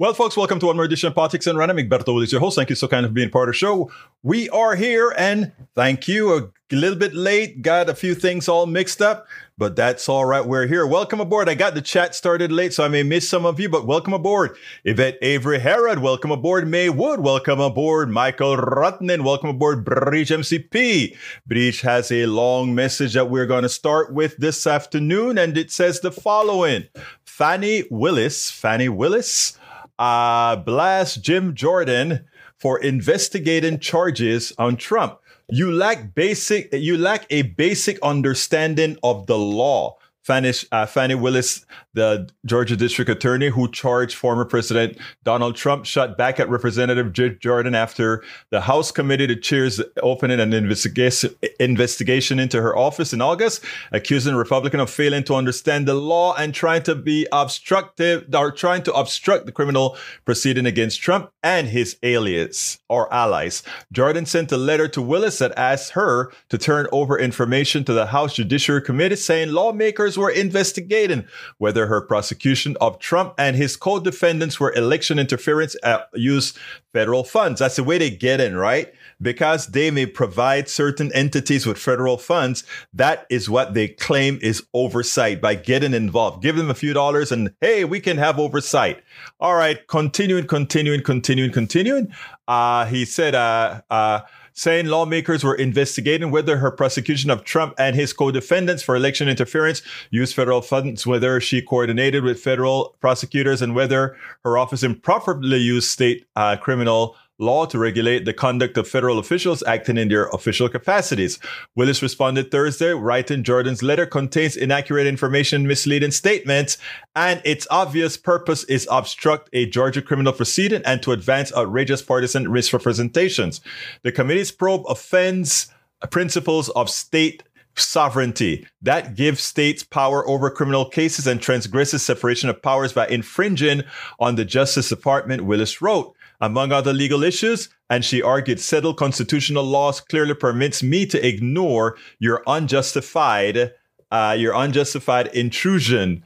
Well, folks, welcome to one more edition of Politics and. Egberto Willies, your host. Thank you so kind of being part of the show. We are here, and thank you. A little bit late, got a few things all mixed up, but that's all right. We're here. Welcome aboard. I got the chat started late, so I may miss some of you, but welcome aboard. Yvette Avery Herod, welcome aboard. May Wood, welcome aboard. Michael Rutnan, welcome aboard. Bridge MCP. Bridge has a long message that we're going to start with this afternoon, and it says the following Fani Willis, Fani Willis, uh, blast Jim Jordan for investigating charges on Trump. You lack basic, you lack a basic understanding of the law. Uh, Fani Willis, the Georgia District Attorney who charged former President Donald Trump, shot back at Representative Jordan after the House committee to chairs opening an investigation, investigation into her office in August, accusing Republican of failing to understand the law and trying to be obstructive or trying to obstruct the criminal proceeding against Trump and his alias or allies. Jordan sent a letter to Willis that asked her to turn over information to the House Judiciary Committee, saying lawmakers were investigating whether her prosecution of Trump and his co-defendants were election interference uh, use federal funds. That's the way they get in, right? Because they may provide certain entities with federal funds. That is what they claim is oversight by getting involved. Give them a few dollars and hey, we can have oversight. All right, continuing, continuing, continuing, continuing. Uh, he said, uh, uh, saying lawmakers were investigating whether her prosecution of Trump and his co-defendants for election interference used federal funds, whether she coordinated with federal prosecutors, and whether her office improperly used state uh, criminal law to regulate the conduct of federal officials acting in their official capacities. Willis responded Thursday, writing Jordan's letter contains inaccurate information, misleading statements, and its obvious purpose is obstruct a Georgia criminal proceeding and to advance outrageous partisan misrepresentations. The committee's probe offends principles of state sovereignty that gives states power over criminal cases and transgresses separation of powers by infringing on the Justice Department, Willis wrote among other legal issues, and she argued settled constitutional laws clearly permits me to ignore your unjustified, uh, your unjustified intrusion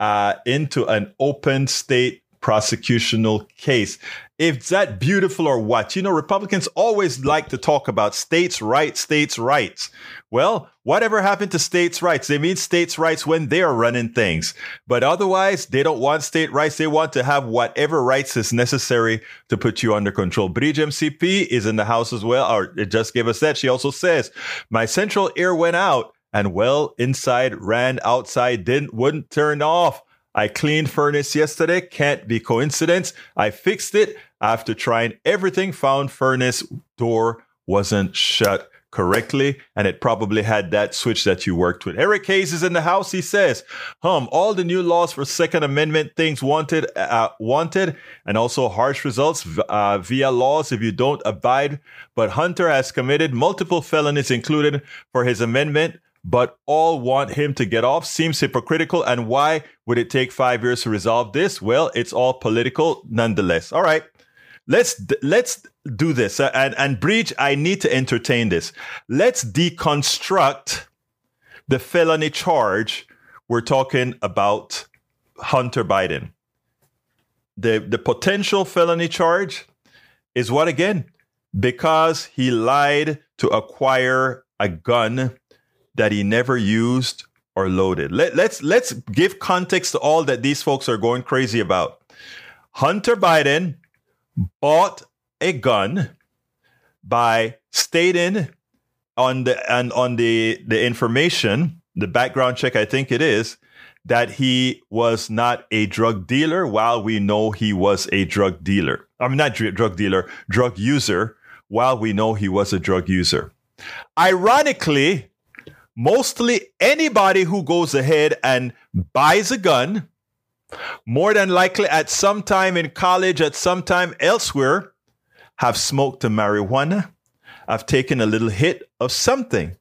uh, into an open state prosecutional case. If that beautiful or what? You know, Republicans always like to talk about states' rights, states' rights. Well, whatever happened to states' rights? They mean states' rights when they are running things. But otherwise, they don't want state rights. They want to have whatever rights is necessary to put you under control. Bridge MCP is in the house as well, or it just gave us that. She also says, my central ear went out and well inside ran outside, didn't, wouldn't turn off. I cleaned furnace yesterday. Can't be coincidence. I fixed it after trying everything. Found furnace door wasn't shut correctly, and it probably had that switch that you worked with. Eric Hayes is in the house. He says, "Hum, all the new laws for Second Amendment things wanted, uh, wanted, and also harsh results uh, via laws if you don't abide. But Hunter has committed multiple felonies, included for his amendment." But all want him to get off seems hypocritical. And why would it take five years to resolve this? Well, it's all political nonetheless. All right let's let's do this uh, and and breach i need to entertain this let's deconstruct the felony charge we're talking about hunter biden the the potential felony charge is what again because he lied to acquire a gun that he never used or loaded Let, let's let's give context to all that these folks are going crazy about hunter biden bought a gun by stating on the and on the the information, the background check, I think it is, that he was not a drug dealer, while we know he was a drug dealer. I mean, not drug dealer, drug user, while we know he was a drug user. Ironically, mostly anybody who goes ahead and buys a gun more than likely at some time in college, at some time elsewhere, have smoked a marijuana, have taken a little hit of something.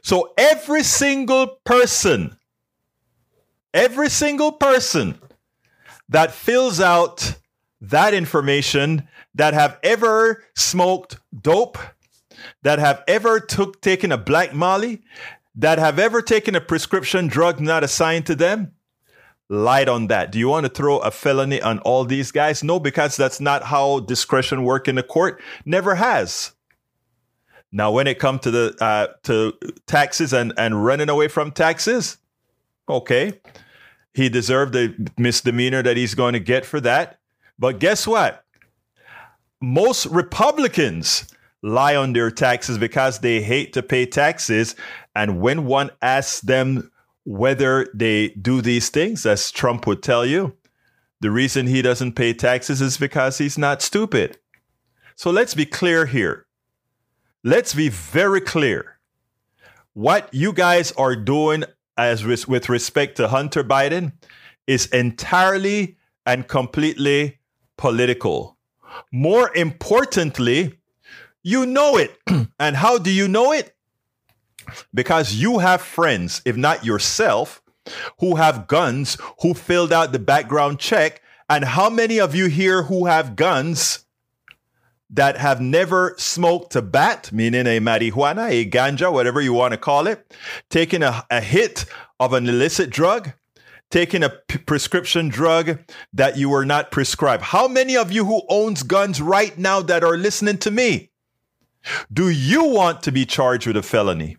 So every single person, every single person that fills out that information that have ever smoked dope, that have ever took taken a black molly, that have ever taken a prescription drug not assigned to them, light on that. Do you want to throw a felony on all these guys? No, because that's not how discretion work in the court. Never has. Now, when it comes to the uh, to taxes and and running away from taxes, okay, he deserved the misdemeanor that he's going to get for that. But guess what? Most Republicans lie on their taxes because they hate to pay taxes. And when one asks them whether they do these things, as Trump would tell you, the reason he doesn't pay taxes is because he's not stupid. So let's be clear here. Let's be very clear. What you guys are doing as res- with respect to Hunter Biden is entirely and completely political. More importantly, you know it. and how do you know it? Because you have friends, if not yourself, who have guns, who filled out the background check. And how many of you here who have guns that have never smoked a bat, meaning a marijuana, a ganja, whatever you want to call it, taking a, a hit of an illicit drug, taking a p- prescription drug that you were not prescribed. How many of you who owns guns right now that are listening to me? Do you want to be charged with a felony?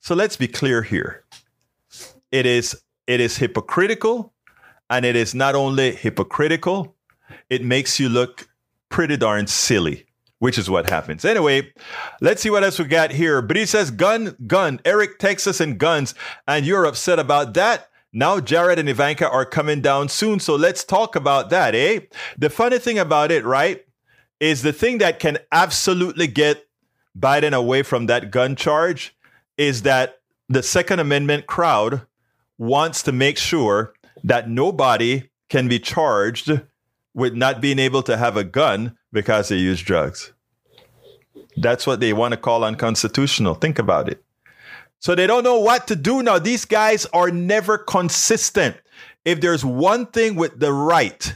So let's be clear here. It is it is hypocritical and it is not only hypocritical, it makes you look pretty darn silly, which is what happens. Anyway, let's see what else we got here. But he says, gun, gun, Eric, Texas, and guns. And you're upset about that. Now Jared and Ivanka are coming down soon. So let's talk about that, eh? The funny thing about it, right, is the thing that can absolutely get Biden away from that gun charge is that the Second Amendment crowd wants to make sure that nobody can be charged with not being able to have a gun because they use drugs. That's what they want to call unconstitutional. Think about it. So they don't know what to do now. These guys are never consistent. If there's one thing with the right,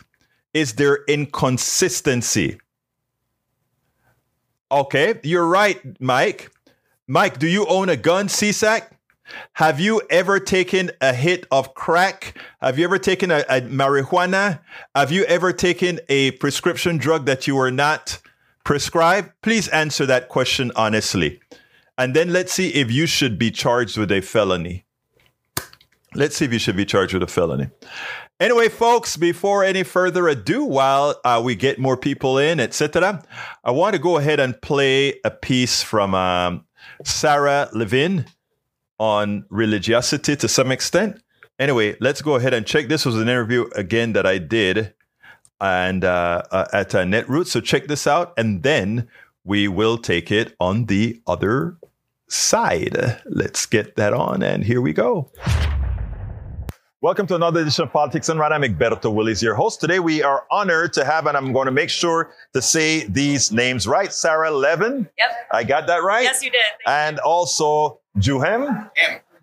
is their inconsistency. Okay, you're right, Mike. Mike, do you own a gun, Cisak? Have you ever taken a hit of crack? Have you ever taken a, a, marijuana? Have you ever taken a prescription drug that you were not prescribed? Please answer that question honestly. And then let's see if you should be charged with a felony. Let's see if you should be charged with a felony. Anyway, folks, before any further ado, while uh, we get more people in, etc., I want to go ahead and play a piece from um, Sarah Levin on religiosity to some extent. Anyway, let's go ahead and check. This was an interview again that I did and uh, uh, at uh, Netroots. So check this out, and then we will take it on the other side. Let's get that on, and here we go. Welcome to another edition of Politics Done Right. I'm Egberto Willies, your host. Today we are honored to have, and I'm going to make sure to say these names right. Sarah Levin. Yep. I got that right? Yes, you did. Thank and also Juhem.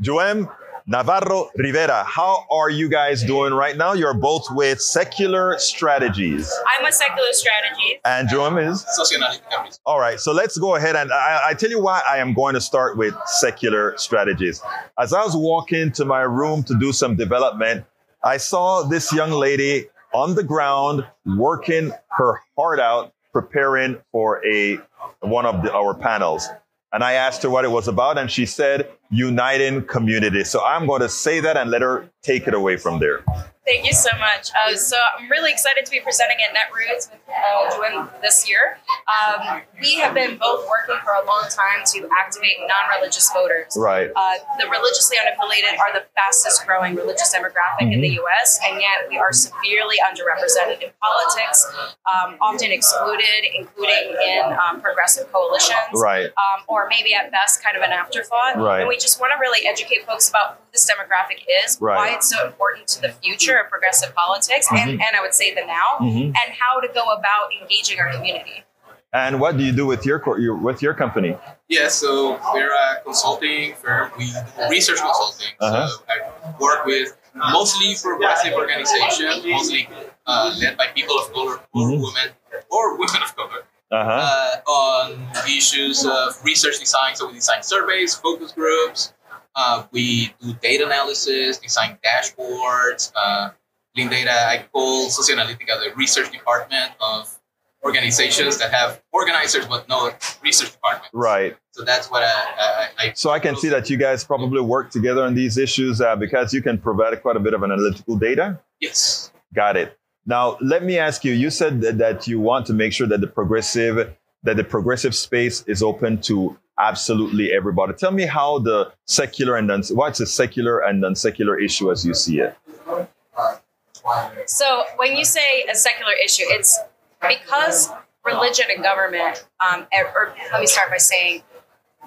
Juhem Navarro Rivera. How are you guys doing right now? You're both with Secular Strategies. I'm a secular strategist. And Juhem is? Socioanalytical All right, so let's go ahead and I, I tell you why I am going to start with secular strategies. As I was walking to my room to do some development, I saw this young lady on the ground working her heart out, preparing for a one of the, our panels. And I asked her what it was about, and she said, uniting community. So I'm going to say that and let her take it away from there. Thank you so much. Uh, so I'm really excited to be presenting at Netroots with uh, Juan this year. Um, we have been both working for a long time to activate non-religious voters. Right. Uh, the religiously unaffiliated are the fastest growing religious demographic in the Mm-hmm. U.S., and yet we are severely underrepresented in politics, um, often excluded, including in um, progressive coalitions. Right. Um, or maybe at best kind of an afterthought. Right. And we just want to really educate folks about who this demographic is, Right. why it's so important to the future of progressive politics, and, Mm-hmm. and I would say the now, Mhm. and how to go about engaging our community. And what do you do with your, your with your company? Yeah, so we're a consulting firm. We do research consulting. Uh-huh. So I work with mostly progressive organizations, mostly uh, led by people of color or Mhm. women or women of color, Uh-huh. uh, on issues of research design. So we design surveys, focus groups, Uh, we do data analysis, design dashboards, uh, clean data. I call Socioanalitica the research department of organizations that have organizers but no research department. Right. So that's what I. I, I So I can see that you guys probably work together on these issues uh, because you can provide quite a bit of analytical data. Yes. Got it. Now let me ask you. You said that, that you want to make sure that the progressive that the progressive space is open to absolutely everybody. Tell me how the secular and uns- what's a secular and unsecular issue as you see it. So when you say a secular issue, it's because religion and government. Um, or let me start by saying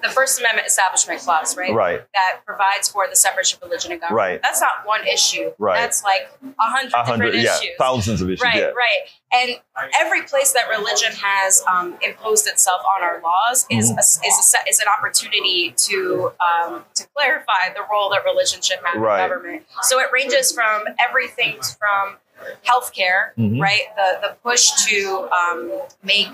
the First Amendment Establishment Clause, right? Right. That provides for the separation of religion and government. Right. That's not one issue. Right. That's like a hundred different yeah, issues. thousands of issues. Right, yeah. right. And every place that religion has um, imposed itself on our laws is Mm-hmm. a, is a, is an opportunity to um, to clarify the role that religion should have Right. in government. So it ranges from everything from healthcare, Mhm. right? The the push to um, make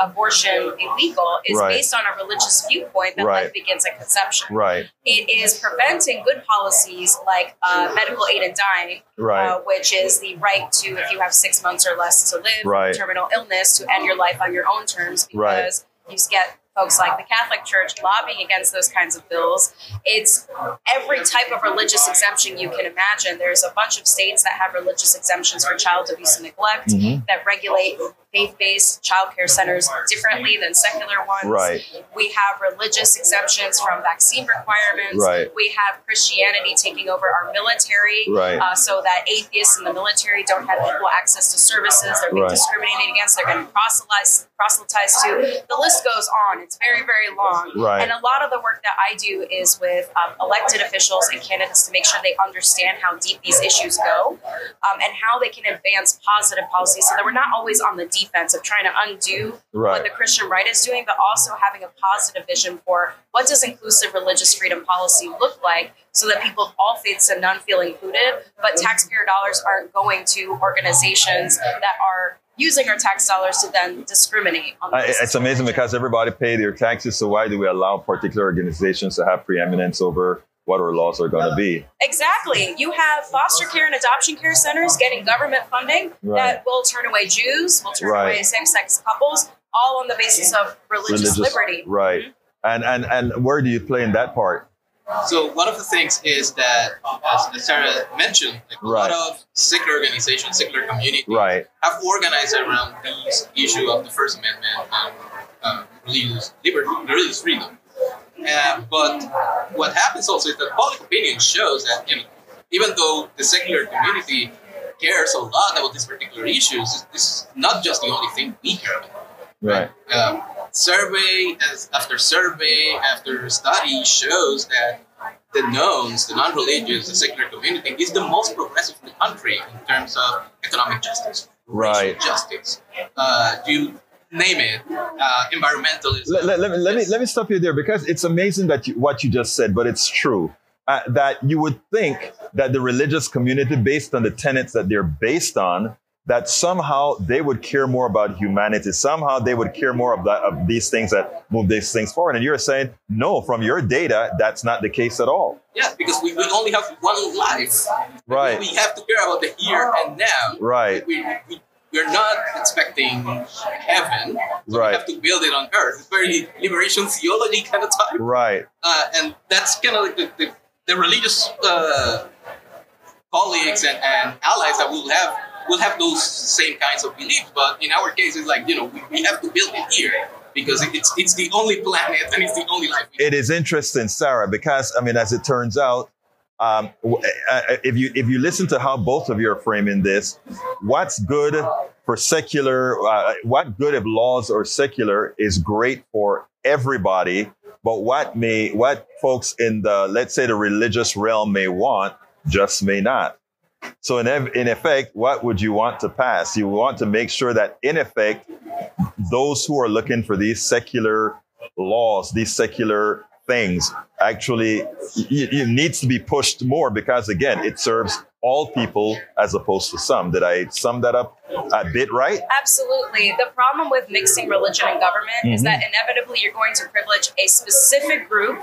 abortion illegal is Right. based on a religious viewpoint that Right. life begins at conception. Right. It is preventing good policies like uh, medical aid and dying Right. uh, which is the right to, if you have six months or less to live, Right. terminal illness, to end your life on your own terms Right. because you get folks like the Catholic Church lobbying against those kinds of bills. It's every type of religious exemption you can imagine. There's a bunch of states that have religious exemptions for child abuse and neglect Mhm. that regulate faith-based childcare centers differently than secular ones. Right. We have religious exemptions from vaccine requirements. Right. We have Christianity taking over our military Right. uh, so that atheists in the military don't have equal access to services. They're being Right. discriminated against. They're getting proselytized, proselytized to. The list goes on. It's very, very long. Right. And a lot of the work that I do is with um, elected officials and candidates to make sure they understand how deep these issues go um, and how they can advance positive policies so that we're not always on the defense of trying to undo Right. what the Christian right is doing, but also having a positive vision for what does inclusive religious freedom policy look like so that people of all faiths and none feel included, but taxpayer dollars aren't going to organizations that are using our tax dollars to then discriminate on the I, it's amazing because everybody pay their taxes. So why do we allow particular organizations to have preeminence over what our laws are going to be? Exactly. You have foster care and adoption care centers getting government funding Right. that will turn away Jews, will turn Right. away same sex couples, all on the basis of religious, liberty. Right. And and and where do you play in that part? So one of the things is that, as, as Sarah mentioned, like a Right. lot of secular organizations, secular communities Right. have organized around this issue of the First Amendment and uh, religious liberty, religious freedom. Uh, but what happens also is that public opinion shows that you know, even though the secular community cares a lot about these particular issues, this is not just the only thing we care about. Right. Um, survey as, after survey after study shows that the nones, the non-religious, the secular community is the most progressive in the country in terms of economic justice, Right. racial justice, uh, you name it, uh, environmentalism. Let, let, let me, let me let me stop you there because it's amazing that you, what you just said, but it's true. Uh, that you would think that the religious community, based on the tenets that they're based on, that somehow they would care more about humanity. Somehow they would care more of, that, of these things that move these things forward. And you're saying, no, from your data, that's not the case at all. Yeah, because we, we only have one life. Right. We have to care about the here and now. Right. We, we, we're not expecting heaven. So Right. We have to build it on earth. It's very liberation theology kind of type. Right. Uh, and that's kind of like the, the, the religious uh, colleagues and, and allies that will have will have those same kinds of beliefs. But in our case, it's like you know we, we have to build it here because it's it's the only planet and it's the only life. It is interesting, Sarah, because I mean, as it turns out, um, uh, if you if you listen to how both of you are framing this, what's good for secular, uh, what good if laws are secular is great for everybody, but what may what folks in the let's say the religious realm may want just may not. So in ev- in effect, what would you want to pass? You want to make sure that in effect, those who are looking for these secular laws, these secular things, actually it, needs to be pushed more because again, it serves all people as opposed to some. Did I sum that up a bit right? Absolutely. The problem with mixing religion and government is Mhm. that inevitably you're going to privilege a specific group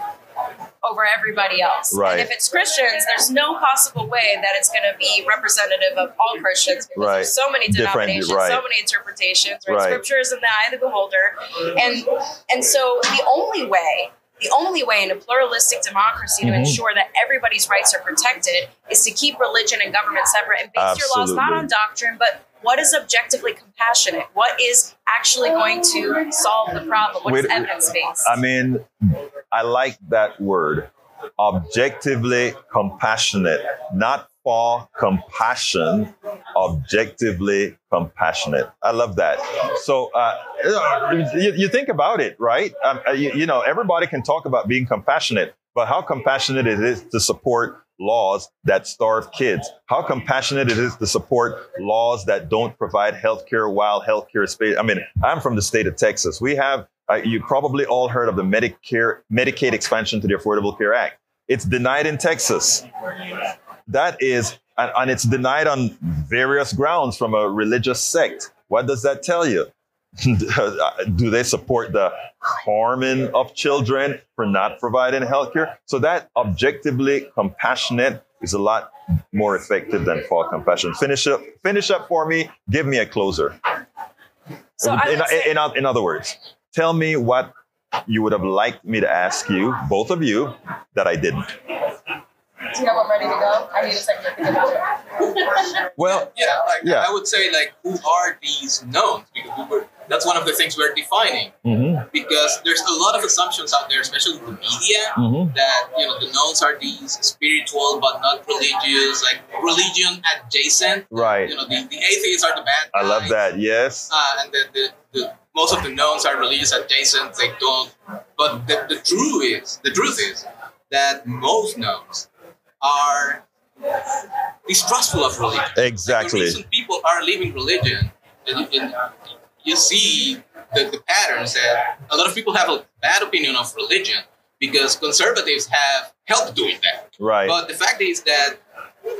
over everybody else. Right. And if it's Christians, there's no possible way that it's going to be representative of all Christians because Right. there's so many denominations, right. so many interpretations. Right? Right. Scripture is in the eye of the beholder, and and so the only way. The only way in a pluralistic democracy to Mhm. ensure that everybody's rights are protected is to keep religion and government separate and base your laws not on doctrine, but what is objectively compassionate? What is actually going to solve the problem? What is Wait, evidence based? I mean, I like that word. Objectively compassionate, not for compassion, objectively compassionate. I love that. So, uh, you, you think about it, right? Um, uh, you, you know, everybody can talk about being compassionate, but how compassionate it is to support laws that starve kids, how compassionate it is to support laws that don't provide health care while health care space. I mean, I'm from the state of Texas. We have, uh, you probably all heard of the Medicare, Medicaid expansion to the Affordable Care Act. It's denied in Texas. That is, and, and it's denied on various grounds from a religious sect. What does that tell you? Do they support the harming of children for not providing health care? So that objectively compassionate is a lot more effective than false compassion. Finish up, finish up for me. Give me a closer. so in, say, in, in other words, tell me what you would have liked me to ask you, both of you, that I didn't. Do you have I'm ready to go? I need a second to think about it. Well, Yeah, like Yeah. I would say, like, who are these nones? Because we were, that's one of the things we're defining. mhm, Because there's a lot of assumptions out there, especially in the media, mhm. that you know the nones are these spiritual but not religious, like religion adjacent. right. You know, the, the atheists are the bad. Guys. I love that. Yes. Uh, and the, the, the most of the nones are religious adjacent. They don't. But the, the truth is, the truth is that most nones are distrustful of religion. Exactly. reason people are leaving religion, and, and you see the, the patterns that a lot of people have a bad opinion of religion because conservatives have helped doing that. Right. But the fact is that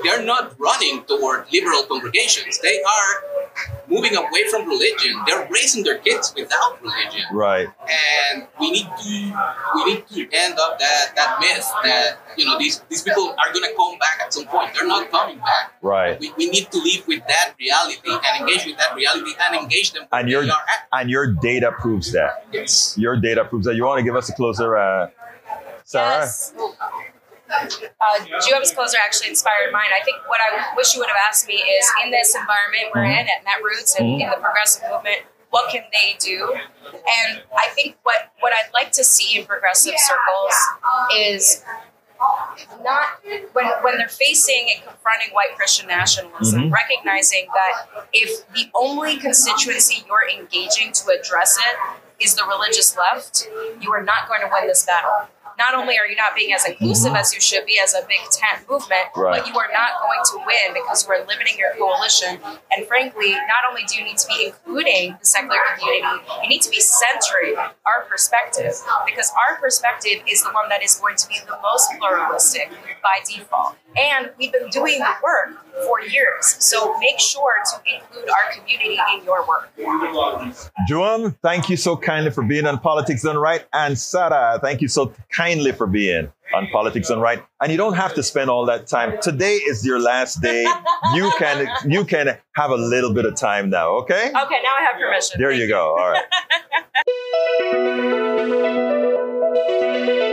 they're not running toward liberal congregations. They are moving away from religion. They're raising their kids without religion. Right. And we need to we need to end up that, that myth that you know these, these people are gonna come back at some point. They're not coming back. Right. We, we need to live with that reality and engage with that reality and engage them And your you're- are at. And your data proves that. Yes. Your data proves that. You want to give us a closer, uh, Sarah? Yes. Uh, Juhem's Closer actually inspired mine. I think what I wish you would have asked me is in this environment we're in at Netroots and in the progressive movement, what can they do? And I think what, what I'd like to see in progressive circles is not when when they're facing and confronting white Christian nationalism, Mhm. recognizing that if the only constituency you're engaging to address it is the religious left, you are not going to win this battle. Not only are you not being as inclusive as you should be as a big tent movement, Right. but you are not going to win because you are limiting your coalition. And frankly, not only do you need to be including the secular community, you need to be centering our perspective because our perspective is the one that is going to be the most pluralistic by default. And we've been doing the work for years. So make sure to include our community in your work. Joan, thank you so kindly for being on Politics Done Right. And Sarah, thank you so kindly for being on Politics Done Right. And you don't have to spend all that time. Today is your last day. You can you can have a little bit of time now, okay? Okay, now I have permission. There Thank you go. All right.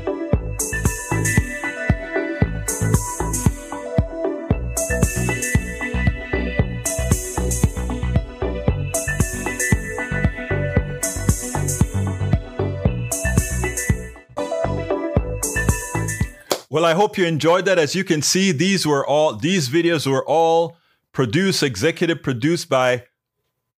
Well, I hope you enjoyed that. As you can see, these were all these videos were all produced, executive produced by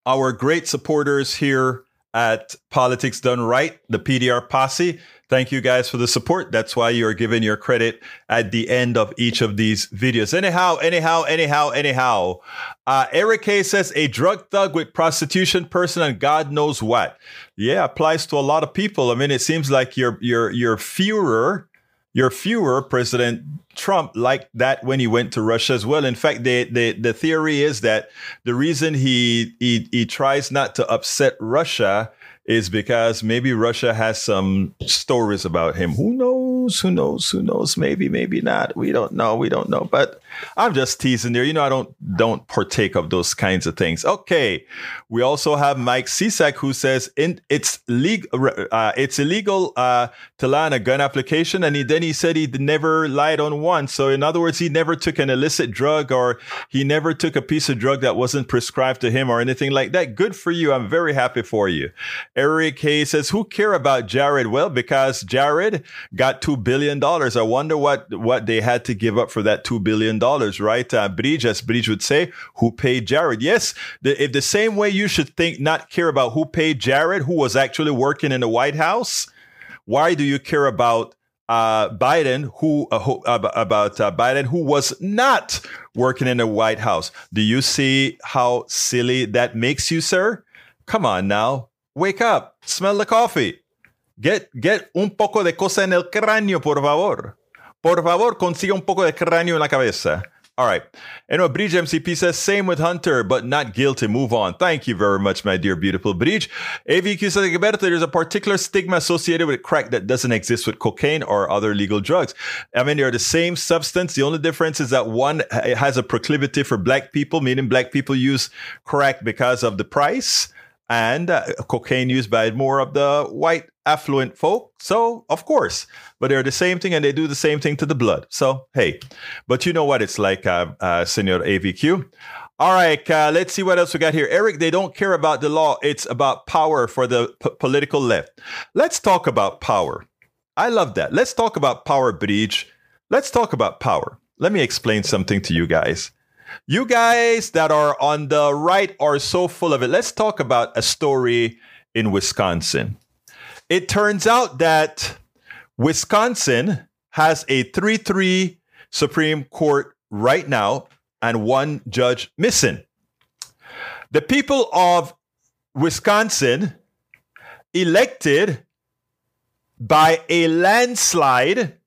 our great supporters here at Politics Done Right, the PDR posse. Thank you guys for the support. That's why you're given your credit at the end of each of these videos. Anyhow, anyhow, anyhow, anyhow. Uh, Eric K says a drug thug with prostitution person and God knows what. Yeah, applies to a lot of people. I mean, it seems like your your your Führer, your Führer, President Trump, liked that when he went to Russia as well. In fact, the the, the theory is that the reason he, he he tries not to upset Russia is because maybe Russia has some stories about him. Who knows? Who knows? Who knows? Maybe, maybe not. We don't know. We don't know. But I'm just teasing there. You know, I don't don't partake of those kinds of things. Okay. We also have Mike Cisak who says in, it's legal. Uh, it's illegal uh, to lie on a gun application, and he, then he said he never lied on one. So in other words, he never took an illicit drug or he never took a piece of drug that wasn't prescribed to him or anything like that. Good for you. I'm very happy for you. Eric Hay says, "Who care about Jared?" Well, because Jared got two billion dollars. I wonder what what they had to give up for that two billion dollars, right? Uh, Bridge, as Bridge would say, who paid Jared? Yes, the, if the same way you should think, not care about who paid Jared, who was actually working in the White House. Why do you care about uh, Biden, who, uh, who uh, about uh, Biden, who was not working in the White House? Do you see how silly that makes you, sir? Come on now. Wake up, smell the coffee. Get, get un poco de cosa en el cráneo, por favor. Por favor, consiga un poco de cráneo en la cabeza. All right. Anyway, Bridge MCP says, same with Hunter, but not guilty. Move on. Thank you very much, my dear, beautiful Bridge. AVQ says, Gilberto, there's a particular stigma associated with crack that doesn't exist with cocaine or other legal drugs. I mean, they're the same substance. The only difference is that one has a proclivity for black people, meaning black people use crack because of the price and uh, cocaine used by more of the white affluent folk. So, of course, but they're the same thing and they do the same thing to the blood. So, hey, but you know what it's like, uh, uh, Senor AVQ. All right, uh, let's see what else we got here. Eric, they don't care about the law. It's about power for the p- political left. Let's talk about power. I love that. Let's talk about power, Bridge. Let's talk about power. Let me explain something to you guys. You guys that are on the right are so full of it. Let's talk about a story in Wisconsin. It turns out that Wisconsin has a 3 3 Supreme Court right now and one judge missing. The people of Wisconsin elected by a landslide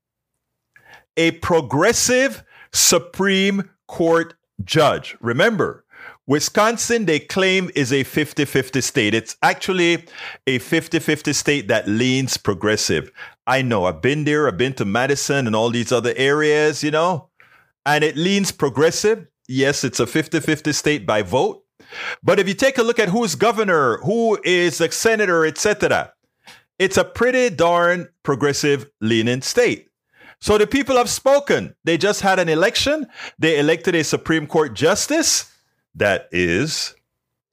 a progressive Supreme Court judge. Remember, Wisconsin, they claim, is a 50 50 state. It's actually a 50 50 state that leans progressive. I know, I've been there, I've been to Madison and all these other areas, you know, and it leans progressive. Yes, it's a 50 50 state by vote. But if you take a look at who's governor, who is a senator, etc., it's a pretty darn progressive leaning state. So the people have spoken. They just had an election. They elected a Supreme Court justice that is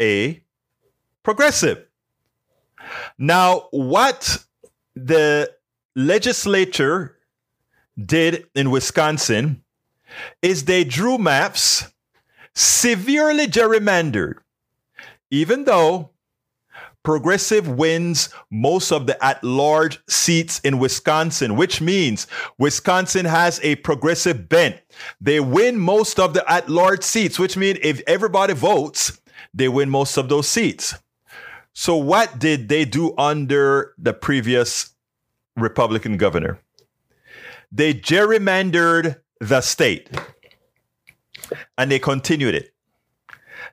a progressive. Now, what the legislature did in Wisconsin is they drew maps severely gerrymandered, even though Progressive wins most of the at large seats in Wisconsin, which means Wisconsin has a progressive bent. They win most of the at large seats, which means if everybody votes, they win most of those seats. So, what did they do under the previous Republican governor? They gerrymandered the state and they continued it.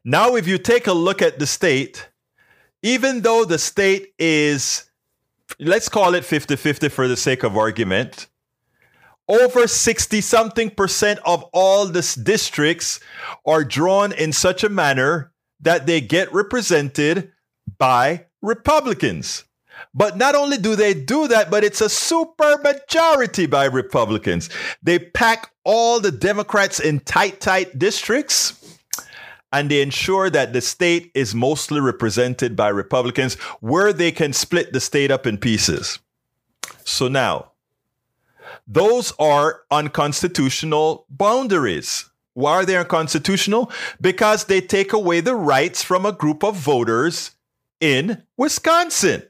Now, if you take a look at the state, even though the state is, let's call it 50 50 for the sake of argument, over 60 something percent of all the districts are drawn in such a manner that they get represented by Republicans. But not only do they do that, but it's a super majority by Republicans. They pack all the Democrats in tight, tight districts and they ensure that the state is mostly represented by Republicans where they can split the state up in pieces. So now, those are unconstitutional boundaries. Why are they unconstitutional? Because they take away the rights from a group of voters in Wisconsin.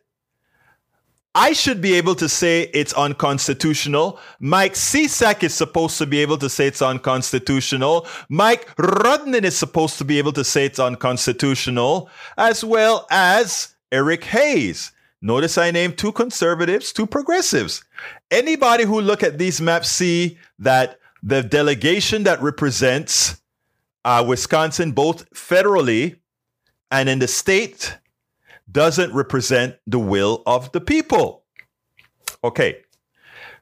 I should be able to say it's unconstitutional. Mike Cisak is supposed to be able to say it's unconstitutional. Mike Rudnin is supposed to be able to say it's unconstitutional, as well as Eric Hayes. Notice I named two conservatives, two progressives. Anybody who look at these maps see that the delegation that represents uh, Wisconsin, both federally and in the state, doesn't represent the will of the people. Okay.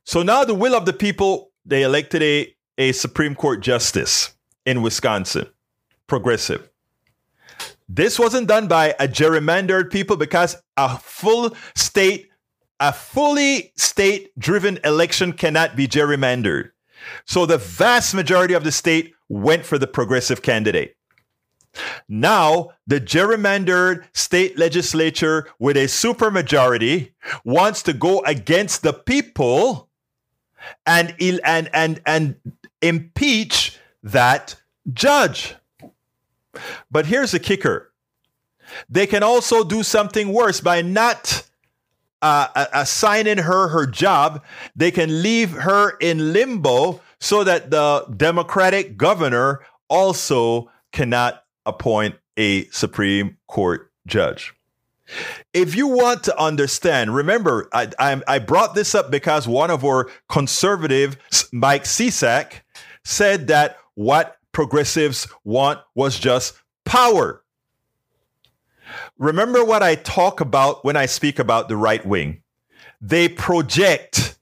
So now the will of the people, they elected a, a Supreme Court justice in Wisconsin, progressive. This wasn't done by a gerrymandered people because a full state, a fully state driven election cannot be gerrymandered. So the vast majority of the state went for the progressive candidate. Now, the gerrymandered state legislature with a supermajority wants to go against the people and, and, and, and impeach that judge. But here's the kicker they can also do something worse by not uh, assigning her her job. They can leave her in limbo so that the Democratic governor also cannot appoint a Supreme Court judge. If you want to understand, remember, I, I, I, brought this up because one of our conservatives, Mike Cisak, said that what progressives want was just power. Remember what I talk about when I speak about the right wing. They project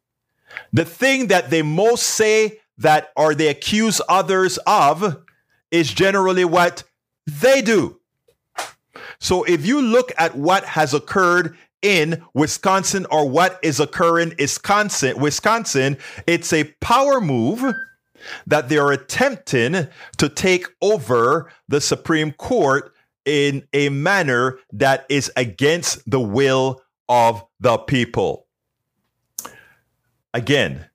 the thing that they most say that or they accuse others of is generally what they do. So if you look at what has occurred in Wisconsin or what is occurring in Wisconsin, Wisconsin, it's a power move that they are attempting to take over the Supreme Court in a manner that is against the will of the people. Again,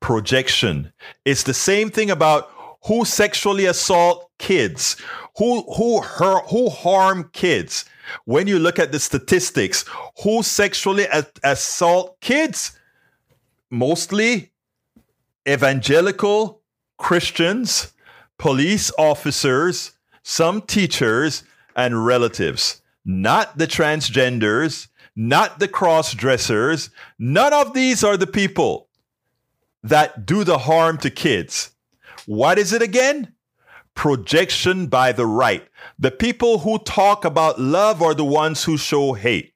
projection. It's the same thing about who sexually assault kids, who who her, who harm kids. When you look at the statistics, who sexually assault kids? Mostly evangelical Christians, police officers, some teachers, and relatives. Not the transgenders, not the cross dressers. None of these are the people that do the harm to kids. What is it again? Projection by the right. The people who talk about love are the ones who show hate.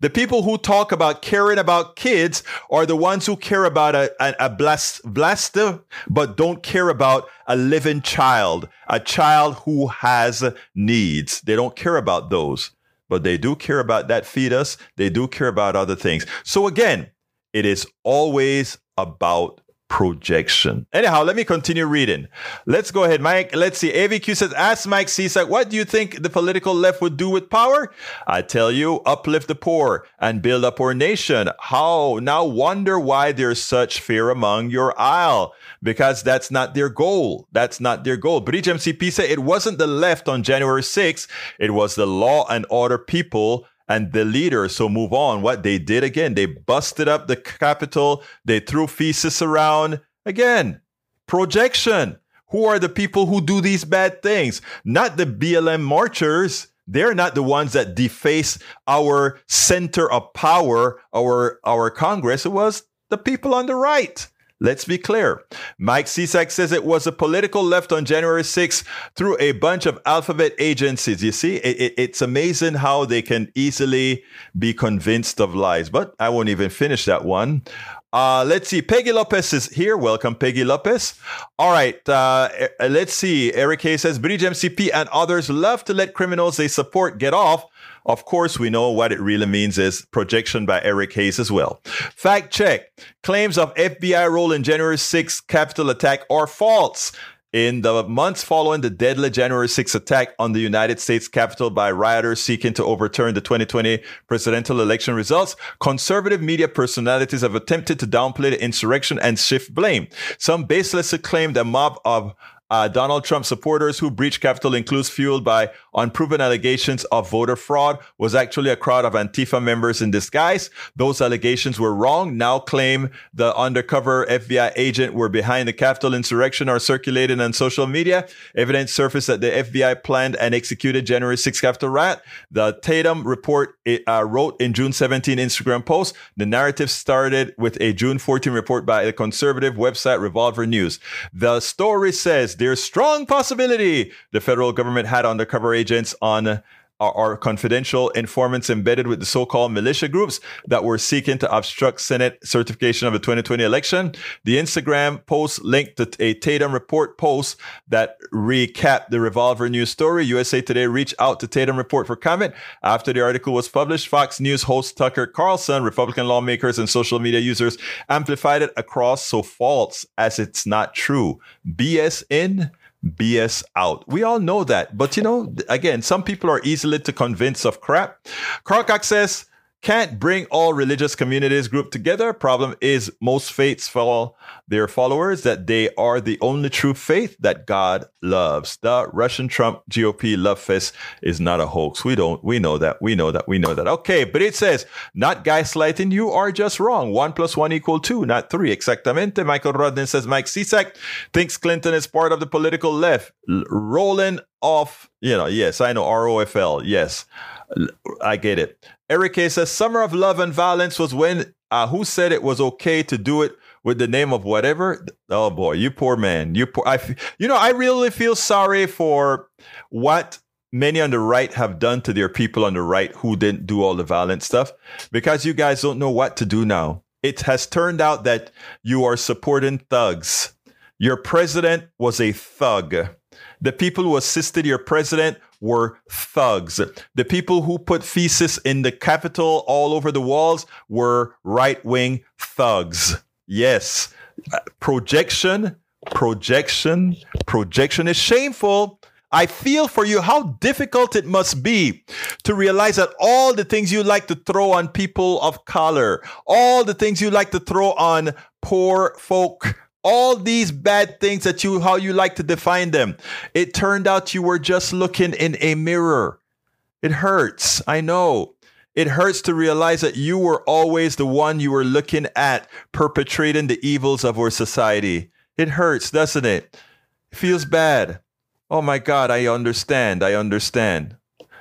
The people who talk about caring about kids are the ones who care about a, a, a blast, blaster, but don't care about a living child, a child who has needs. They don't care about those, but they do care about that fetus. They do care about other things. So again, it is always about projection. Anyhow, let me continue reading. Let's go ahead, Mike. Let's see. AVQ says, ask Mike Cisak, what do you think the political left would do with power? I tell you, uplift the poor and build up our nation. How? Now wonder why there's such fear among your aisle. Because that's not their goal. That's not their goal. Bridge MCP said it wasn't the left on January 6th. It was the law and order people and the leaders. So move on. What they did again, they busted up the Capitol. They threw feces around. Again, projection. Who are the people who do these bad things? Not the BLM marchers. They're not the ones that deface our center of power, our, our Congress. It was the people on the right. Let's be clear. Mike Cisak says it was a political left on January 6th through a bunch of alphabet agencies. You see, it, it, it's amazing how they can easily be convinced of lies. But I won't even finish that one. Uh, let's see. Peggy Lopez is here. Welcome, Peggy Lopez. All right. Uh, let's see. Eric Hayes says Bridge MCP and others love to let criminals they support get off of course, we know what it really means is projection by Eric Hayes as well. Fact check. Claims of FBI role in January 6th Capitol attack are false. In the months following the deadly January 6th attack on the United States Capitol by rioters seeking to overturn the 2020 presidential election results, conservative media personalities have attempted to downplay the insurrection and shift blame. Some baselessly claim a mob of uh, Donald Trump supporters who breached Capitol includes fueled by unproven allegations of voter fraud was actually a crowd of Antifa members in disguise. Those allegations were wrong. Now claim the undercover FBI agent were behind the Capitol insurrection are circulated on social media. Evidence surfaced that the FBI planned and executed January 6th Capitol riot. The Tatum report uh, wrote in June 17 Instagram post. The narrative started with a June 14 report by the conservative website Revolver News. The story says there's strong possibility the federal government had undercover agents on are, confidential informants embedded with the so-called militia groups that were seeking to obstruct Senate certification of the 2020 election. The Instagram post linked to a Tatum report post that recapped the Revolver News story. USA Today reached out to Tatum report for comment after the article was published. Fox News host Tucker Carlson, Republican lawmakers and social media users amplified it across so false as it's not true. BS in BS out. We all know that. But you know, again, some people are easily to convince of crap. Carl says, can't bring all religious communities group together. Problem is most faiths follow their followers that they are the only true faith that God loves. The Russian Trump GOP love fest is not a hoax. We don't, we know that. We know that. We know that. Okay. But it says not gaslighting. You are just wrong. One plus one equal two, not three. Exactamente. Michael Rodden says Mike Cisak thinks Clinton is part of the political left. L- rolling off, you know, yes, I know ROFL. Yes. I get it. Eric says Summer of Love and Violence was when uh, who said it was okay to do it with the name of whatever? Oh boy, you poor man. You poor. I, you know, I really feel sorry for what many on the right have done to their people on the right who didn't do all the violent stuff because you guys don't know what to do now. It has turned out that you are supporting thugs. Your president was a thug. The people who assisted your president were thugs. The people who put feces in the Capitol all over the walls were right wing thugs. Yes. Uh, projection, projection, projection is shameful. I feel for you how difficult it must be to realize that all the things you like to throw on people of color, all the things you like to throw on poor folk, all these bad things that you how you like to define them. It turned out you were just looking in a mirror. It hurts i know. It hurts to realize that you were always the one you were looking at perpetrating the evils of our society. It hurts doesn't it? It feels bad. Oh my god i understand i understand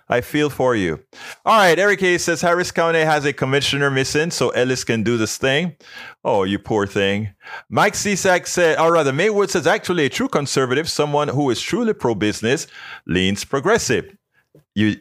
I feel for you. All right, Eric A says Harris County has a commissioner missing, so Ellis can do this thing. Oh, you poor thing. Mike Cisak said, or rather, Maywood says actually a true conservative, someone who is truly pro business, leans progressive you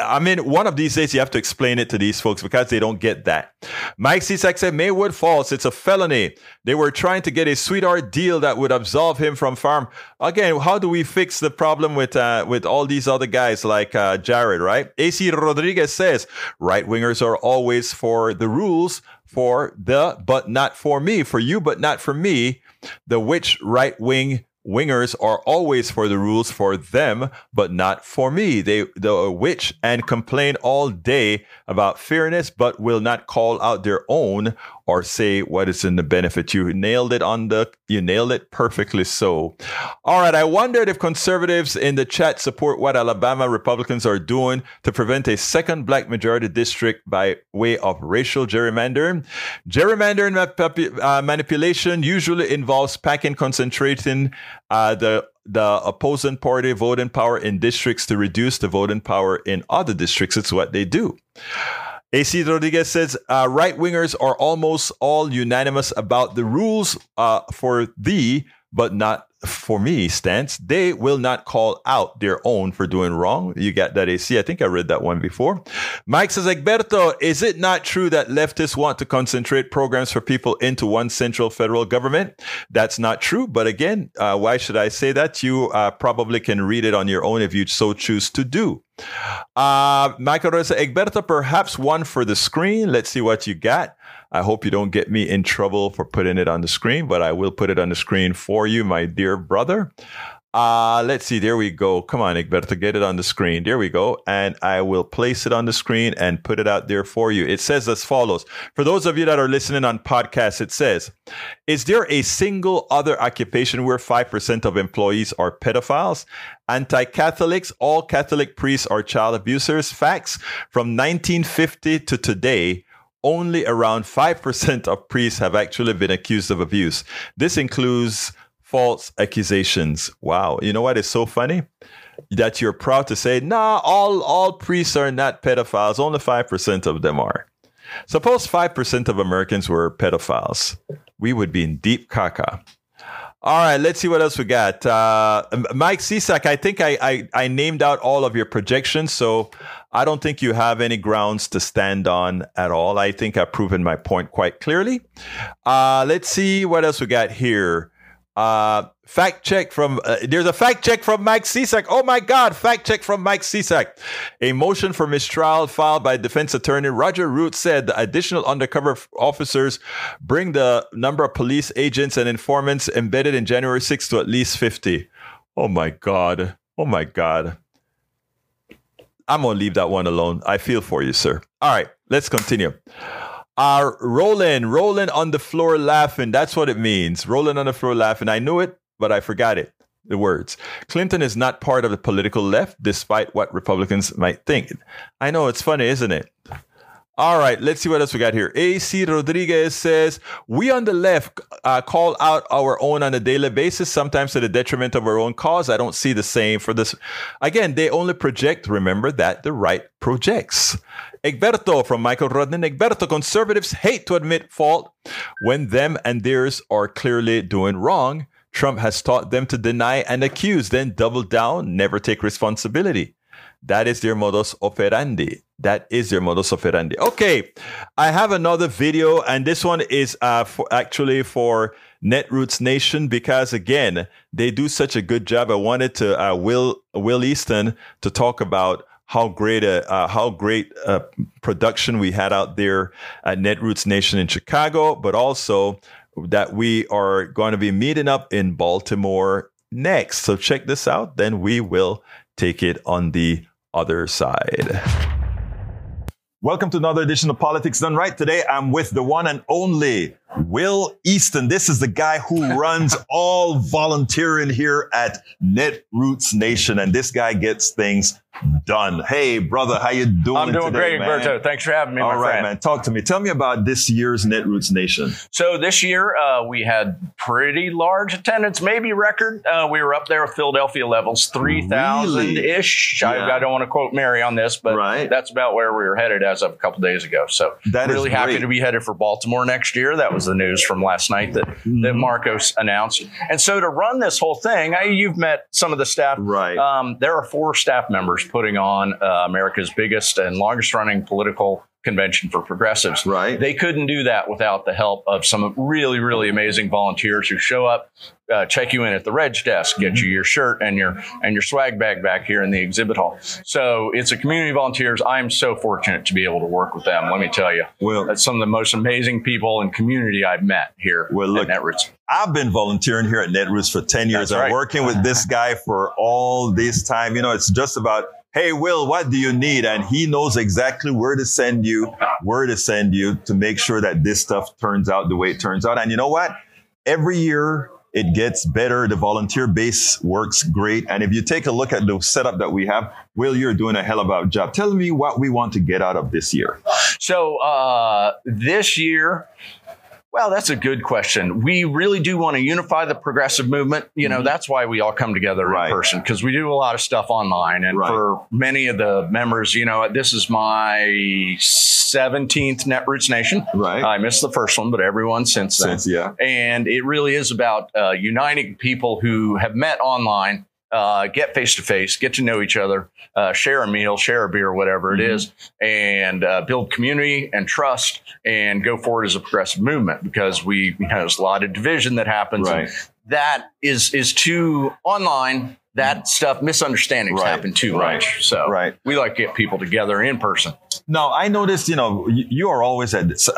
i mean one of these days you have to explain it to these folks because they don't get that. Mike cisak said maywood falls it's a felony. They were trying to get a sweetheart deal that would absolve him from farm. Again how do we fix the problem with uh, with all these other guys like uh, jared right? Ac rodriguez says right wingers are always for the rules for the but not for me for you but not for me. The which right wing wingers are always for the rules for them, but not for me. They the witch and complain all day about fairness, but will not call out their own or say what is in the benefit. You nailed it on the, you nailed it perfectly so. All right. I wondered if conservatives in the chat support what Alabama Republicans are doing to prevent a second black majority district by way of racial gerrymandering. Gerrymandering uh, manipulation usually involves packing, concentrating uh, the the opposing party voting power in districts to reduce the voting power in other districts. It's what they do. AC Rodriguez says uh, right wingers are almost all unanimous about the rules uh, for the, but not for me stance. They will not call out their own for doing wrong. You got that, AC? I think I read that one before. Mike says, Egberto, is it not true that leftists want to concentrate programs for people into one central federal government? That's not true. But again, uh, why should I say that? You uh, probably can read it on your own if you so choose to do. Uh, Michael Rosa, Egberto, perhaps one for the screen. Let's see what you got. I hope you don't get me in trouble for putting it on the screen, but I will put it on the screen for you, my dear brother. Uh, let's see. There we go. Come on, Egberto, get it on the screen. There we go. And I will place it on the screen and put it out there for you. It says as follows. For those of you that are listening on podcasts, it says, is there a single other occupation where 5% of employees are pedophiles? Anti-Catholics, all Catholic priests are child abusers. Facts from 1950 to today, only around 5% of priests have actually been accused of abuse. This includes false accusations. Wow. You know what is so funny? That you're proud to say, nah, all, all priests are not pedophiles. Only 5% of them are. Suppose 5% of Americans were pedophiles. We would be in deep caca. All right, let's see what else we got. Uh, Mike Cisak, I think I, I, I, named out all of your projections, so I don't think you have any grounds to stand on at all. I think I've proven my point quite clearly. Uh, let's see what else we got here. Uh, fact check from uh, there's a fact check from Mike Cisak. Oh my God! Fact check from Mike Cisak. A motion for mistrial filed by defense attorney Roger Root said the additional undercover officers bring the number of police agents and informants embedded in January 6 to at least 50. Oh my God! Oh my God! I'm gonna leave that one alone. I feel for you, sir. All right, let's continue are rolling, rolling on the floor laughing. That's what it means. Rolling on the floor laughing. I knew it, but I forgot it. The words. Clinton is not part of the political left, despite what Republicans might think. I know it's funny, isn't it? All right, let's see what else we got here. AC Rodriguez says, We on the left uh, call out our own on a daily basis, sometimes to the detriment of our own cause. I don't see the same for this. Again, they only project, remember that the right projects. Egberto from Michael Rodden. Egberto, conservatives hate to admit fault when them and theirs are clearly doing wrong. Trump has taught them to deny and accuse, then double down, never take responsibility. That is their modus operandi. That is their modus operandi. Okay, I have another video, and this one is uh, for actually for Netroots Nation because again they do such a good job. I wanted to uh, Will Will Easton to talk about how great a uh, how great a production we had out there at Netroots Nation in Chicago, but also that we are going to be meeting up in Baltimore next. So check this out. Then we will take it on the other side. Welcome to another edition of Politics Done Right. Today I'm with the one and only Will Easton. This is the guy who runs all volunteering here at Netroots Nation. And this guy gets things done. Hey, brother, how you doing? I'm doing today, great, Egberto. Thanks for having me. All right, friend. man. Talk to me. Tell me about this year's Netroots Nation. So this year uh, we had pretty large attendance, maybe record. Uh, we were up there with Philadelphia levels, three thousand ish. Yeah. I, I, don't want to quote Mary on this, but right. that's about where we were headed as of a couple days ago. So that really happy to be headed for Baltimore next year. That was the news from last night that Mm-hmm. that Marcos announced. And so to run this whole thing, I, you've met some of the staff. Right. Um, there are four staff members putting on uh, America's biggest and longest running political convention for progressives. Right. They couldn't do that without the help of some really, really amazing volunteers who show up, uh, check you in at the reg desk, get you your shirt and your and your swag bag back here in the exhibit hall. So it's a community of volunteers. I'm so fortunate to be able to work with them. Let me tell you, Well- that's some of the most amazing people in community I've met here Well, look, at Netroots. I've been volunteering here at Netroots for 10 years. That's I'm right. working with this guy for all this time. You know, it's just about, hey, Will, what do you need? And he knows exactly where to send you, where to send you to make sure that this stuff turns out the way it turns out. And you know what? Every year it gets better. The volunteer base works great. And if you take a look at the setup that we have, Will, you're doing a hell of a job. Tell me what we want to get out of this year. So uh, this year, well, that's a good question. We really do want to unify the progressive movement. You know, that's why we all come together Mm-hmm. Right. in person because we do a lot of stuff online. And Right. for many of the members, you know, this is my 17th Netroots Nation. Right. I missed the first one, but everyone since then. Since, yeah. And it really is about uh, uniting people who have met online, uh, get face to face, get to know each other, uh, share a meal, share a beer, whatever it Mhm. is, and uh, build community and trust and go forward as a progressive movement because we, you know, there's a lot of division that happens. Right. that is, is too online. That stuff, misunderstandings Right. happen too Right. much. So Right. we like to get people together in person. Now, I noticed, you know, you, you are always at this, uh,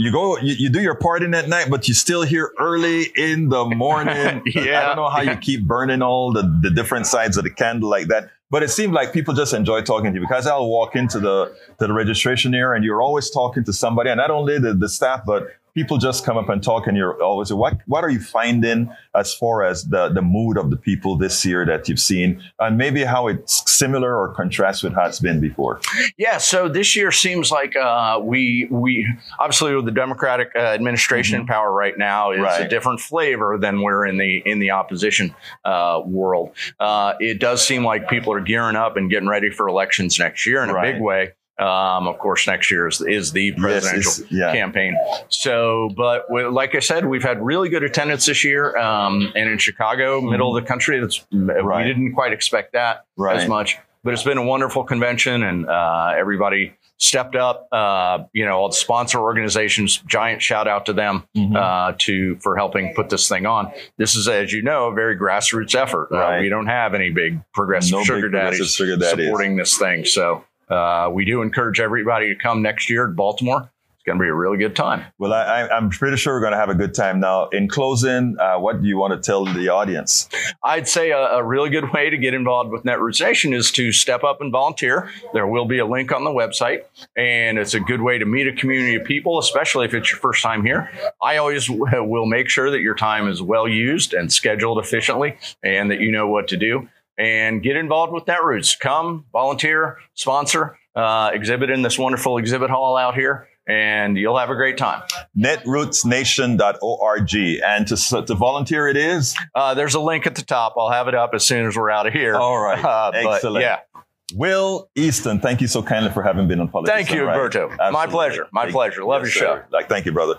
you go, you, you do your partying at night, but you're still here early in the morning. Yeah. I don't know how you keep burning all the, the different sides of the candle like that. But it seemed like people just enjoy talking to you because I'll walk into the to the registration area and you're always talking to somebody, and not only the, the staff, but people just come up and talk and you're always what what are you finding as far as the the mood of the people this year that you've seen and maybe how it's similar or contrasts with how it's been before Yeah, so this year seems like uh, we we obviously with the Democratic uh, administration in power right now is a different flavor than we're in the in the opposition uh, world. Uh, it does seem like people are gearing up and getting ready for elections next year in a Right. big way. Um, of course, next year is, is the presidential it's- yeah. campaign. So, but we, like I said, we've had really good attendance this year, um, and in Chicago, middle of the country, that's Right. we didn't quite expect that Right. as much. But it's been a wonderful convention, and uh, everybody stepped up. Uh, you know, all the sponsor organizations. Giant shout out to them Mm-hmm. uh, to for helping put this thing on. This is, as you know, a very grassroots effort. Uh, we don't have any big progressive No big sugar progressive sugar daddies. supporting this thing. So uh, we do encourage everybody to come next year to Baltimore. It's going to be a really good time. well I, i'm pretty sure we're going to have a good time now in closing uh, what do you want to tell the audience I'd say a, a really good way to get involved with Netroots Nation is to step up and volunteer. There will be a link on the website, and it's a good way to meet a community of people, especially if it's your first time here. I always will make sure that your time is well used and scheduled efficiently, and that you know what to do. And get involved with Netroots. Come, volunteer, sponsor, uh, exhibit in this wonderful exhibit hall out here, and you'll have a great time. netrootsnation.org and to, to volunteer it is Uh, there's a link at the top. I'll have it up as soon as we're out of here. All right. Uh, Excellent. yeah. Will Easton, thank you so kindly for having been on Politics. Thank you, Done Right. My pleasure. My Thank- pleasure. Love Yes, your sir. Like, thank you, brother.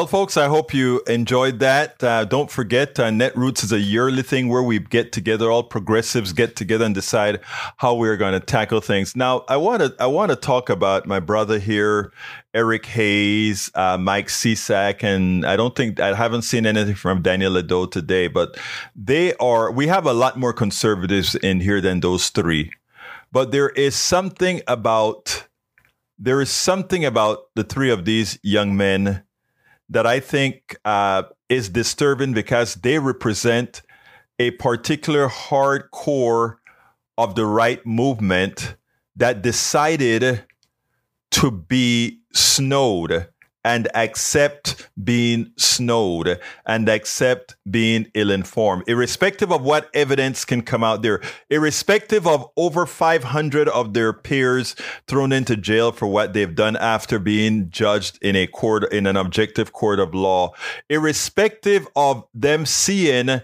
Well, folks, I hope you enjoyed that. Uh, don't forget, uh, Netroots is a yearly thing where we get together, all progressives get together and decide how we're going to tackle things. Now, I want to I want to talk about my brother here, Eric Hayes, uh, Mike Cisak, and I don't think I haven't seen anything from Daniel Ledo today, but they are. We have a lot more conservatives in here than those three, but there is something about there is something about the three of these young men that I think uh, is disturbing because they represent a particular hardcore of the right movement that decided to be snowed and accept being snowed and accept being ill informed, irrespective of what evidence can come out there, irrespective of over 500 of their peers thrown into jail for what they've done after being judged in a court, in an objective court of law, irrespective of them seeing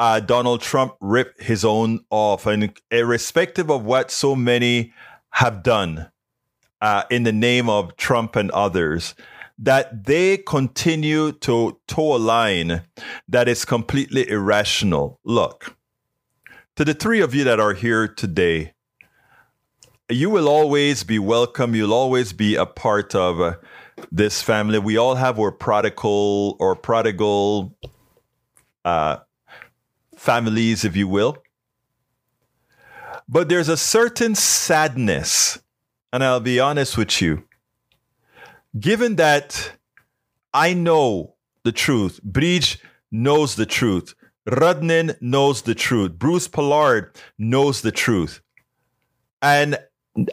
uh, Donald Trump rip his own off, and irrespective of what so many have done uh, in the name of Trump and others, that they continue to toe a line that is completely irrational. Look, to the three of you that are here today, you will always be welcome. You'll always be a part of this family. We all have our prodigal or prodigal uh, families, if you will. But there's a certain sadness, and I'll be honest with you. Given that I know the truth, Bridge knows the truth, Rudnin knows the truth, Bruce Pollard knows the truth, and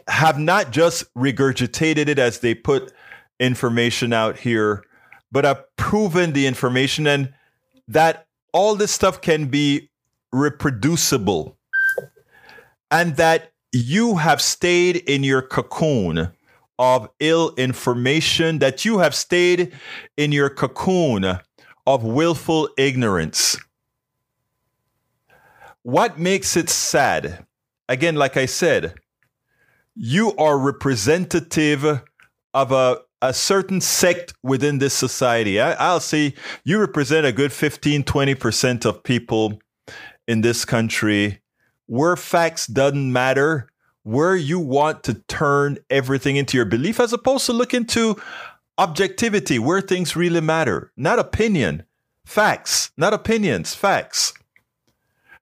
have not just regurgitated it as they put information out here, but have proven the information and that all this stuff can be reproducible and that you have stayed in your cocoon of ill information, that you have stayed in your cocoon of willful ignorance. What makes it sad? Again, like I said, you are representative of a, a certain sect within this society. I, will say you represent a good 15, 20% of people in this country where facts doesn't matter, where you want to turn everything into your belief as opposed to look into objectivity, where things really matter, not opinion, facts, not opinions, facts.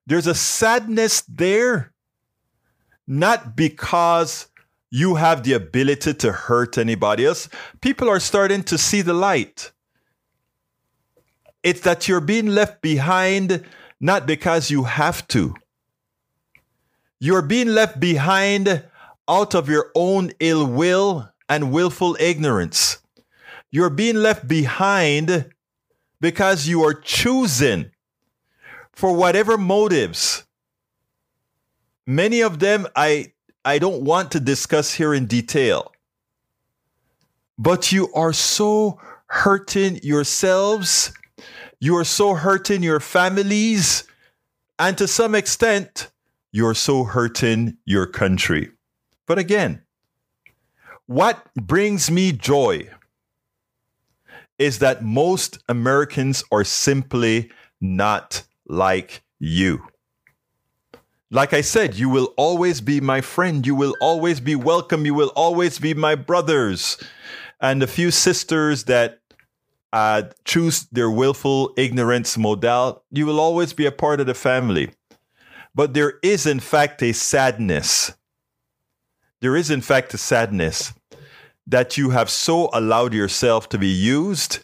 There's a sadness there, not because you have the ability to hurt anybody else. People are starting to see the light. It's that you're being left behind not because you have to. You're being left behind out of your own ill will and willful ignorance. You're being left behind because you are choosing for whatever motives. Many of them I I don't want to discuss here in detail. But you are so hurting yourselves, you are so hurting your families, and to some extent, you're so hurting your country. But again, what brings me joy is that most Americans are simply not like you. Like I said, you will always be my friend. You will always be welcome. You will always be my brothers. And the few sisters that uh, choose their willful ignorance modal, you will always be a part of the family. But there is, in fact, a sadness. There is, in fact, a sadness that you have so allowed yourself to be used,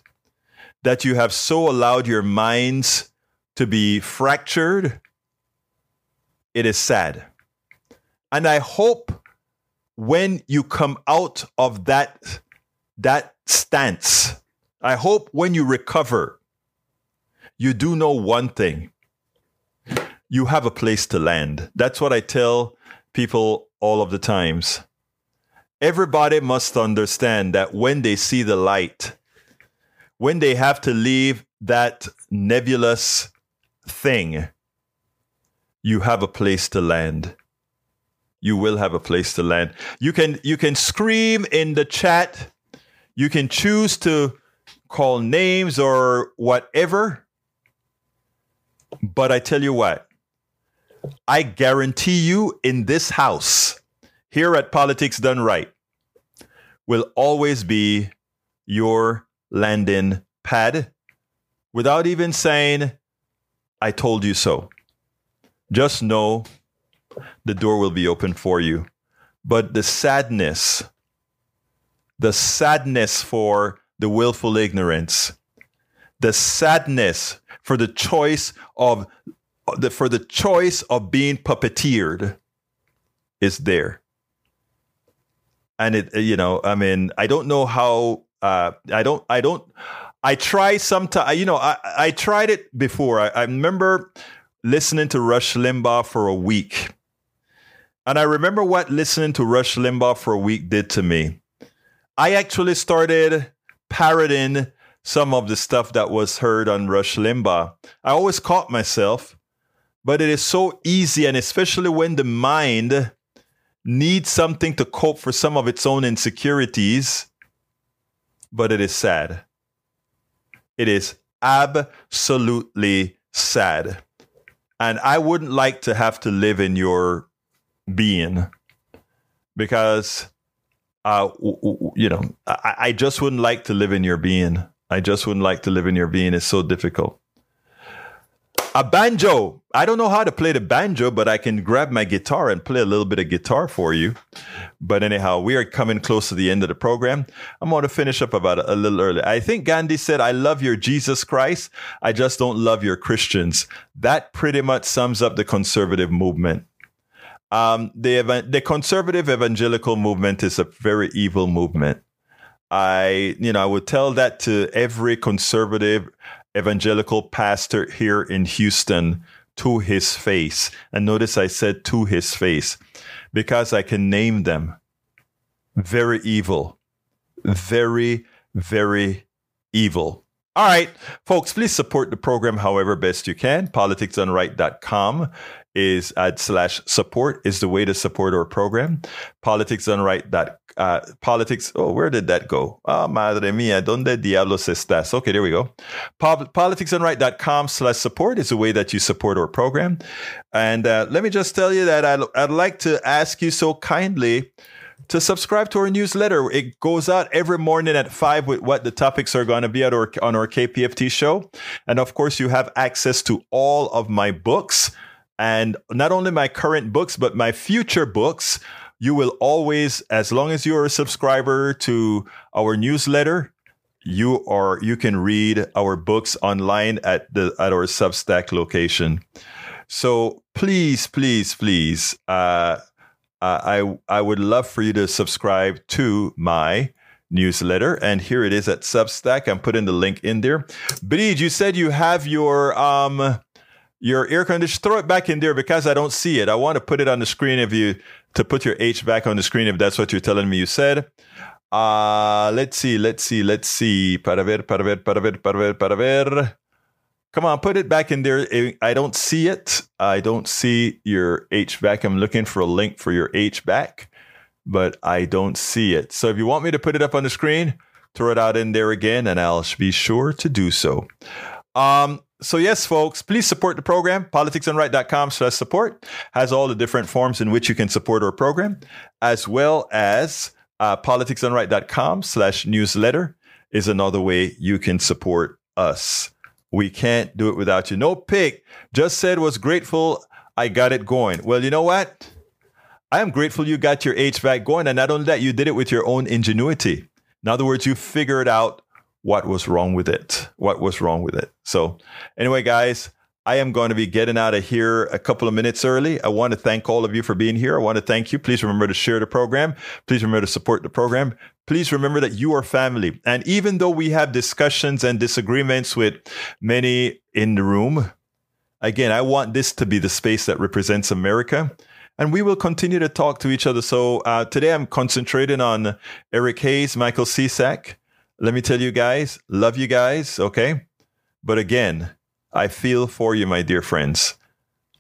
that you have so allowed your minds to be fractured. It is sad. And I hope when you come out of that, that stance, I hope when you recover, you do know one thing you have a place to land. That's what I tell people all of the times. Everybody must understand that when they see the light, when they have to leave that nebulous thing, you have a place to land. You will have a place to land. You can you can scream in the chat. You can choose to call names or whatever. But I tell you what, I guarantee you in this house, here at Politics Done Right, will always be your landing pad without even saying, I told you so. Just know the door will be open for you. But the sadness, the sadness for the willful ignorance, the sadness for the choice of the, for the choice of being puppeteered is there. And it, you know, I mean, I don't know how, uh, I don't, I don't, I try sometimes, you know, I, I tried it before. I, I remember listening to Rush Limbaugh for a week. And I remember what listening to Rush Limbaugh for a week did to me. I actually started parroting some of the stuff that was heard on Rush Limbaugh. I always caught myself but it is so easy, and especially when the mind needs something to cope for some of its own insecurities. But it is sad. It is absolutely sad. And I wouldn't like to have to live in your being because, uh, you know, I, I just wouldn't like to live in your being. I just wouldn't like to live in your being. It's so difficult. A banjo. I don't know how to play the banjo, but I can grab my guitar and play a little bit of guitar for you. But anyhow, we are coming close to the end of the program. I'm going to finish up about a, little early. I think Gandhi said, I love your Jesus Christ. I just don't love your Christians. That pretty much sums up the conservative movement. Um, the, the conservative evangelical movement is a very evil movement. I, you know, I would tell that to every conservative evangelical pastor here in Houston, to his face. And notice I said to his face because I can name them very evil, very, very evil. All right, folks, please support the program however best you can. PoliticsDoneRight.com is ad slash support is the way to support our program. Politics done right. That uh, politics. Oh, where did that go? Oh, madre mia, donde diablos estás? Okay, there we go. Politicsdoneright.com slash support is the way that you support our program. And uh, let me just tell you that I'd, I'd like to ask you so kindly to subscribe to our newsletter. It goes out every morning at five with what the topics are going to be at our, on our KPFT show. And of course, you have access to all of my books and not only my current books, but my future books. You will always, as long as you're a subscriber to our newsletter, you are you can read our books online at the at our Substack location. So please, please, please, uh, I I would love for you to subscribe to my newsletter, and here it is at Substack. I'm putting the link in there. Breed, you said you have your um your air conditioner, throw it back in there because I don't see it. I want to put it on the screen if you, to put your H back on the screen if that's what you're telling me you said. Uh, let's see, let's see, let's see. Para ver, para ver, para ver, para ver, para ver. Come on, put it back in there. I don't see it. I don't see your HVAC. I'm looking for a link for your HVAC, but I don't see it. So if you want me to put it up on the screen, throw it out in there again, and I'll be sure to do so. Um, so yes, folks, please support the program. Politicsdoneright.com slash support has all the different forms in which you can support our program, as well as uh, politicsdoneright.com slash newsletter is another way you can support us. We can't do it without you. No pick just said was grateful I got it going. Well, you know what? I am grateful you got your HVAC going, and not only that, you did it with your own ingenuity. In other words, you figured out what was wrong with it. What was wrong with it. So, anyway, guys, I am going to be getting out of here a couple of minutes early. I want to thank all of you for being here. I want to thank you. Please remember to share the program. Please remember to support the program. Please remember that you are family. And even though we have discussions and disagreements with many in the room, again, I want this to be the space that represents America. And we will continue to talk to each other. So uh, today I'm concentrating on Eric Hayes, Michael Cisak, let me tell you guys, love you guys, okay? But again, I feel for you, my dear friends.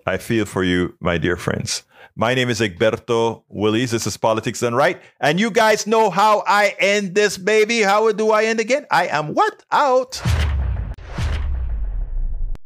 I feel for you, my dear friends. My name is Egberto Willies. This is Politics Done Right. And you guys know how I end this, baby. How do I end again? I am what? Out